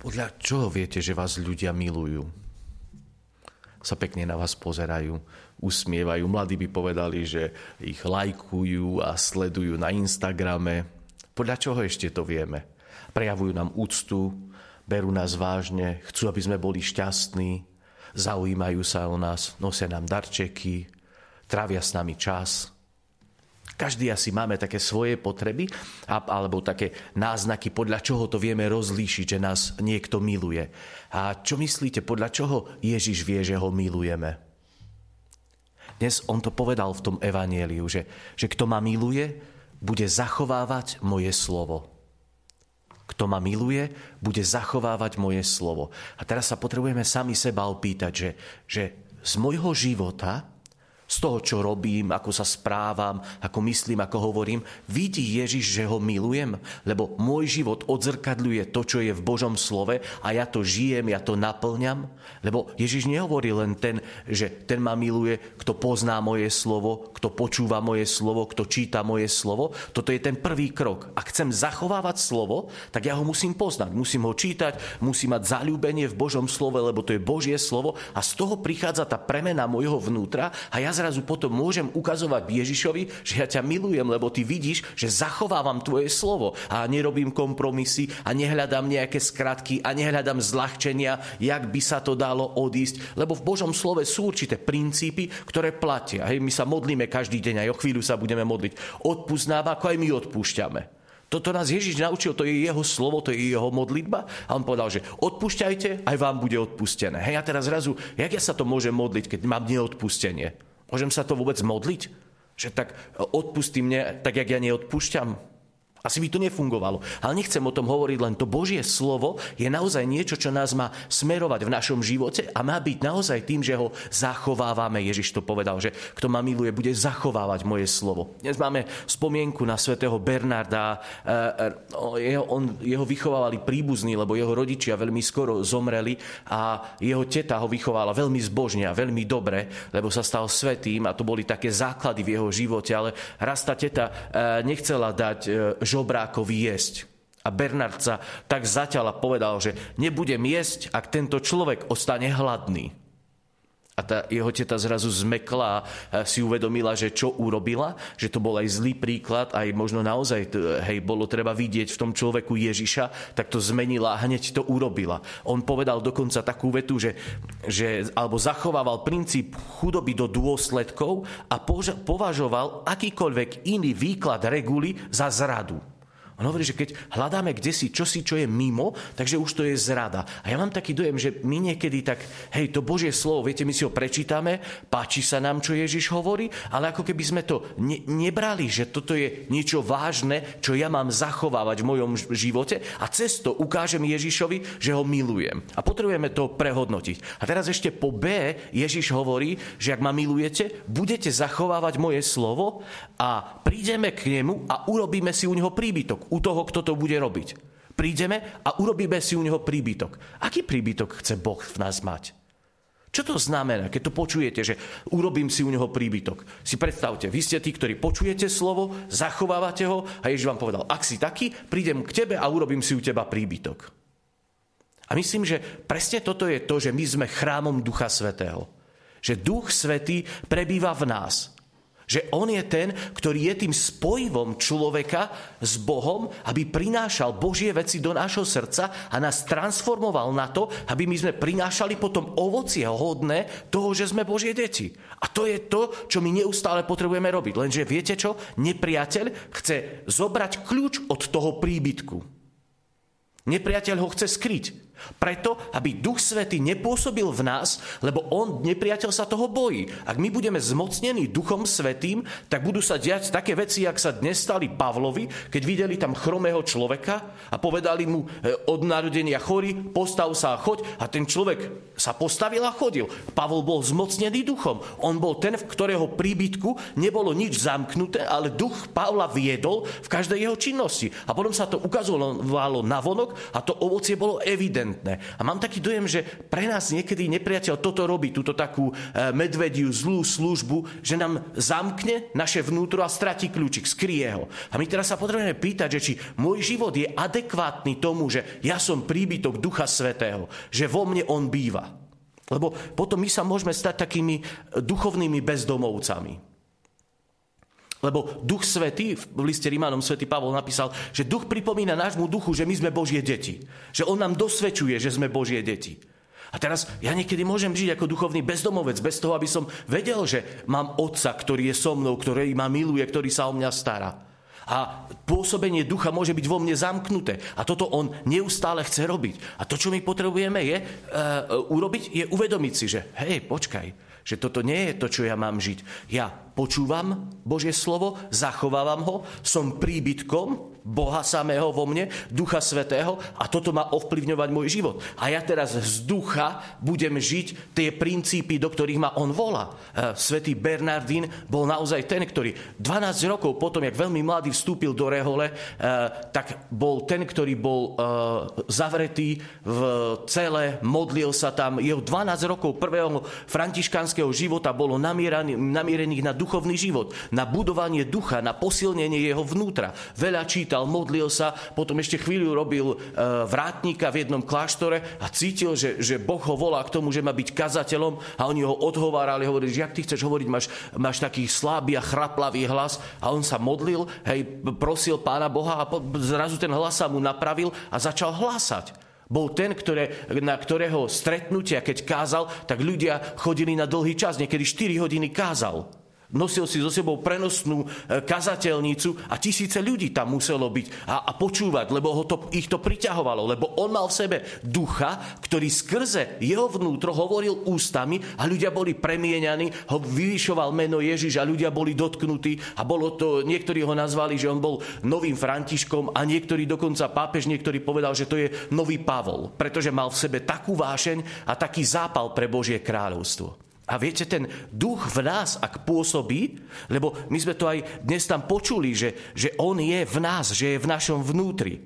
Podľa čoho viete, že vás ľudia milujú? Sa pekne na vás pozerajú, usmievajú. Mladí by povedali, že ich lajkujú a sledujú na Instagrame. Podľa čoho ešte to vieme? Prejavujú nám úctu, berú nás vážne, chcú, aby sme boli šťastní, zaujímajú sa o nás, nosia nám darčeky, trávia s nami čas. Každý asi máme také svoje potreby alebo také náznaky, podľa čoho to vieme rozlíšiť, že nás niekto miluje. A čo myslíte, podľa čoho Ježiš vie, že ho milujeme? Dnes on to povedal v tom evanieliu, že, že kto ma miluje, bude zachovávať moje slovo. Kto ma miluje, bude zachovávať moje slovo. A teraz sa potrebujeme sami seba opýtať, že, že z môjho života z toho, čo robím, ako sa správam, ako myslím, ako hovorím, vidí Ježiš, že ho milujem, lebo môj život odzrkadľuje to, čo je v Božom slove a ja to žijem, ja to naplňam. Lebo Ježiš nehovorí len ten, že ten ma miluje, kto pozná moje slovo, kto počúva moje slovo, kto číta moje slovo. Toto je ten prvý krok. Ak chcem zachovávať slovo, tak ja ho musím poznať, musím ho čítať, musím mať zalúbenie v Božom slove, lebo to je Božie slovo a z toho prichádza tá premena mojho vnútra a ja zrazu potom môžem ukazovať Ježišovi, že ja ťa milujem, lebo ty vidíš, že zachovávam tvoje slovo a nerobím kompromisy a nehľadám nejaké skratky a nehľadám zľahčenia, jak by sa to dalo odísť, lebo v Božom slove sú určité princípy, ktoré platia. Hej, my sa modlíme každý deň, aj o chvíľu sa budeme modliť. Odpúsť nám, ako aj my odpúšťame. Toto nás Ježiš naučil, to je jeho slovo, to je jeho modlitba. A on povedal, že odpúšťajte, aj vám bude odpustené. Hej, a teraz zrazu, jak ja sa to môžem modliť, keď mám neodpustenie? Môžem sa to vôbec modliť? Že tak odpustí mne, tak jak ja neodpúšťam? Asi by to nefungovalo. Ale nechcem o tom hovoriť, len to Božie slovo je naozaj niečo, čo nás má smerovať v našom živote a má byť naozaj tým, že ho zachovávame. Ježiš to povedal, že kto ma miluje, bude zachovávať moje slovo. Dnes máme spomienku na svätého Bernarda. E, e, jeho, on, jeho vychovávali príbuzní, lebo jeho rodičia veľmi skoro zomreli a jeho teta ho vychovala veľmi zbožne a veľmi dobre, lebo sa stal svetým a to boli také základy v jeho živote. Ale raz tá teta e, nechcela dať žobrákovi jesť. A Bernard sa tak a povedal, že nebudem jesť, ak tento človek ostane hladný. A tá jeho teta zrazu zmekla a si uvedomila, že čo urobila, že to bol aj zlý príklad, aj možno naozaj, hej, bolo treba vidieť v tom človeku Ježiša, tak to zmenila a hneď to urobila. On povedal dokonca takú vetu, že, že alebo zachovával princíp chudoby do dôsledkov a považoval akýkoľvek iný výklad reguly za zradu. On hovorí, že keď hľadáme kde si čosi, čo je mimo, takže už to je zrada. A ja mám taký dojem, že my niekedy tak, hej, to Božie slovo, viete, my si ho prečítame, páči sa nám, čo Ježiš hovorí, ale ako keby sme to ne- nebrali, že toto je niečo vážne, čo ja mám zachovávať v mojom živote a cez to ukážem Ježišovi, že ho milujem. A potrebujeme to prehodnotiť. A teraz ešte po B Ježiš hovorí, že ak ma milujete, budete zachovávať moje slovo a prídeme k nemu a urobíme si u neho príbytok u toho, kto to bude robiť. Prídeme a urobíme si u neho príbytok. Aký príbytok chce Boh v nás mať? Čo to znamená, keď to počujete, že urobím si u neho príbytok? Si predstavte, vy ste tí, ktorí počujete slovo, zachovávate ho a Ježiš vám povedal, ak si taký, prídem k tebe a urobím si u teba príbytok. A myslím, že presne toto je to, že my sme chrámom Ducha Svetého. Že Duch Svetý prebýva v nás. Že on je ten, ktorý je tým spojivom človeka s Bohom, aby prinášal Božie veci do nášho srdca a nás transformoval na to, aby my sme prinášali potom ovocie hodné toho, že sme Božie deti. A to je to, čo my neustále potrebujeme robiť. Lenže viete čo? Nepriateľ chce zobrať kľúč od toho príbytku. Nepriateľ ho chce skryť. Preto, aby Duch Svety nepôsobil v nás, lebo on, nepriateľ, sa toho bojí. Ak my budeme zmocnení Duchom Svetým, tak budú sa diať také veci, jak sa dnes stali Pavlovi, keď videli tam chromého človeka a povedali mu e, od narodenia chorý, postav sa a choď a ten človek sa postavil a chodil. Pavol bol zmocnený duchom. On bol ten, v ktorého príbytku nebolo nič zamknuté, ale duch Pavla viedol v každej jeho činnosti. A potom sa to ukazovalo na vonok a to ovocie bolo evidentné evidentné. A mám taký dojem, že pre nás niekedy nepriateľ toto robí, túto takú e, medvediu zlú službu, že nám zamkne naše vnútro a stratí kľúčik, skrie ho. A my teraz sa potrebujeme pýtať, že či môj život je adekvátny tomu, že ja som príbytok Ducha Svetého, že vo mne on býva. Lebo potom my sa môžeme stať takými duchovnými bezdomovcami. Lebo Duch Svetý, v liste Rímanom Svetý Pavol napísal, že Duch pripomína nášmu duchu, že my sme Božie deti. Že On nám dosvedčuje, že sme Božie deti. A teraz ja niekedy môžem žiť ako duchovný bezdomovec, bez toho, aby som vedel, že mám otca, ktorý je so mnou, ktorý ma miluje, ktorý sa o mňa stará. A pôsobenie ducha môže byť vo mne zamknuté. A toto on neustále chce robiť. A to, čo my potrebujeme je uh, urobiť, je uvedomiť si, že hej, počkaj, že toto nie je to, čo ja mám žiť. Ja počúvam Božie slovo, zachovávam ho, som príbytkom Boha samého vo mne, Ducha Svetého a toto má ovplyvňovať môj život. A ja teraz z ducha budem žiť tie princípy, do ktorých ma on volá. E, svetý Bernardín bol naozaj ten, ktorý 12 rokov potom, jak veľmi mladý vstúpil do rehole, e, tak bol ten, ktorý bol e, zavretý v cele, modlil sa tam. Jeho 12 rokov prvého františkánskeho života bolo namierených na duchovný život, na budovanie ducha, na posilnenie jeho vnútra. Veľa čítal, modlil sa, potom ešte chvíľu robil e, vrátnika v jednom kláštore a cítil, že, že Boh ho volá k tomu, že má byť kazateľom a oni ho odhovárali, hovorili, že jak ty chceš hovoriť, máš, máš taký slabý a chraplavý hlas a on sa modlil, hej, prosil pána Boha a zrazu ten hlas sa mu napravil a začal hlásať. Bol ten, ktoré, na ktorého stretnutia, keď kázal, tak ľudia chodili na dlhý čas, niekedy 4 hodiny kázal. Nosil si so sebou prenosnú e, kazateľnicu a tisíce ľudí tam muselo byť a, a počúvať, lebo ho to, ich to priťahovalo, lebo on mal v sebe ducha, ktorý skrze jeho vnútro hovoril ústami a ľudia boli premieňaní, ho vyvyšoval meno Ježiš a ľudia boli dotknutí a bolo to, niektorí ho nazvali, že on bol novým Františkom a niektorí dokonca pápež, niektorý povedal, že to je nový Pavol, pretože mal v sebe takú vášeň a taký zápal pre Božie kráľovstvo. A viete, ten duch v nás, ak pôsobí, lebo my sme to aj dnes tam počuli, že, že on je v nás, že je v našom vnútri.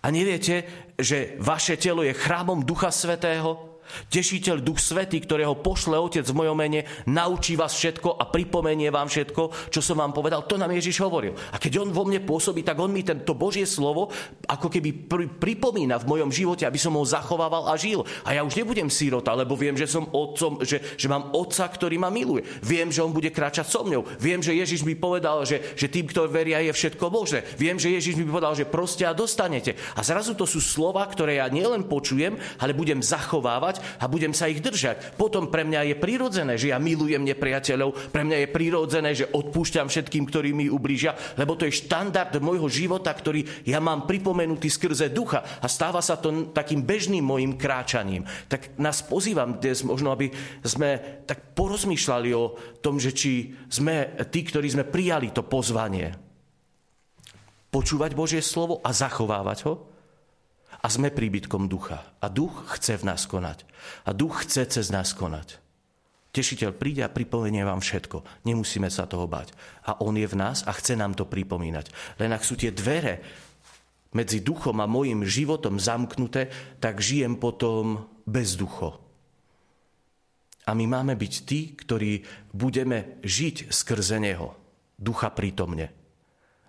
A neviete, že vaše telo je chrámom Ducha Svetého? Tešiteľ Duch Svetý, ktorého pošle Otec v mojom mene, naučí vás všetko a pripomenie vám všetko, čo som vám povedal. To nám Ježiš hovoril. A keď on vo mne pôsobí, tak on mi tento Božie slovo ako keby pri, pripomína v mojom živote, aby som ho zachovával a žil. A ja už nebudem sírota, lebo viem, že som otcom, že, že mám otca, ktorý ma miluje. Viem, že on bude kráčať so mňou. Viem, že Ježiš mi povedal, že, že tým, kto veria, je všetko možné. Viem, že Ježiš mi povedal, že proste a dostanete. A zrazu to sú slova, ktoré ja nielen počujem, ale budem zachovávať a budem sa ich držať. Potom pre mňa je prirodzené, že ja milujem nepriateľov, pre mňa je prirodzené, že odpúšťam všetkým, ktorí mi ublížia, lebo to je štandard môjho života, ktorý ja mám pripomenutý skrze ducha a stáva sa to takým bežným mojim kráčaním. Tak nás pozývam dnes možno, aby sme tak porozmýšľali o tom, že či sme tí, ktorí sme prijali to pozvanie. Počúvať Božie slovo a zachovávať ho, a sme príbytkom ducha. A duch chce v nás konať. A duch chce cez nás konať. Tešiteľ príde a pripomenie vám všetko. Nemusíme sa toho bať. A on je v nás a chce nám to pripomínať. Len ak sú tie dvere medzi duchom a mojim životom zamknuté, tak žijem potom bez ducho. A my máme byť tí, ktorí budeme žiť skrze Neho, ducha prítomne.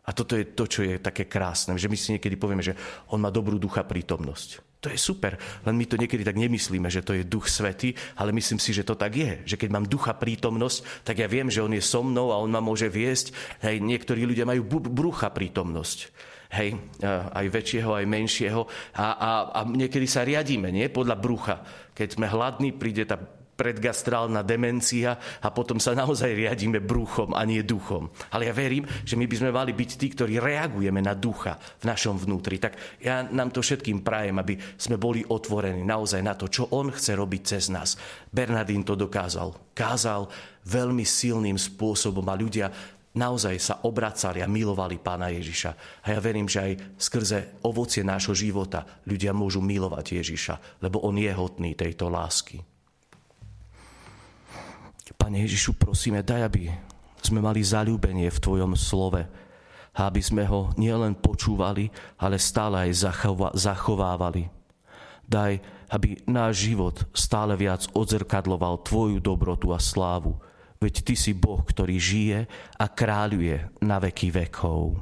A toto je to, čo je také krásne, že my si niekedy povieme, že on má dobrú ducha prítomnosť. To je super, len my to niekedy tak nemyslíme, že to je duch svety, ale myslím si, že to tak je. Že keď mám ducha prítomnosť, tak ja viem, že on je so mnou a on ma môže viesť. Hej, niektorí ľudia majú brucha prítomnosť hej, aj väčšieho, aj menšieho. A, a, a niekedy sa riadíme, nie? Podľa brucha. Keď sme hladní, príde tá predgastrálna demencia a potom sa naozaj riadíme bruchom a nie duchom. Ale ja verím, že my by sme mali byť tí, ktorí reagujeme na ducha v našom vnútri. Tak ja nám to všetkým prajem, aby sme boli otvorení naozaj na to, čo on chce robiť cez nás. Bernardín to dokázal. Kázal veľmi silným spôsobom a ľudia naozaj sa obracali a milovali pána Ježiša. A ja verím, že aj skrze ovocie nášho života ľudia môžu milovať Ježiša, lebo on je hodný tejto lásky. Pane Ježišu, prosíme, daj, aby sme mali zalúbenie v Tvojom slove. Aby sme ho nielen počúvali, ale stále aj zachovávali. Daj, aby náš život stále viac odzrkadloval Tvoju dobrotu a slávu, veď Ty si Boh, ktorý žije a kráľuje na veky vekov.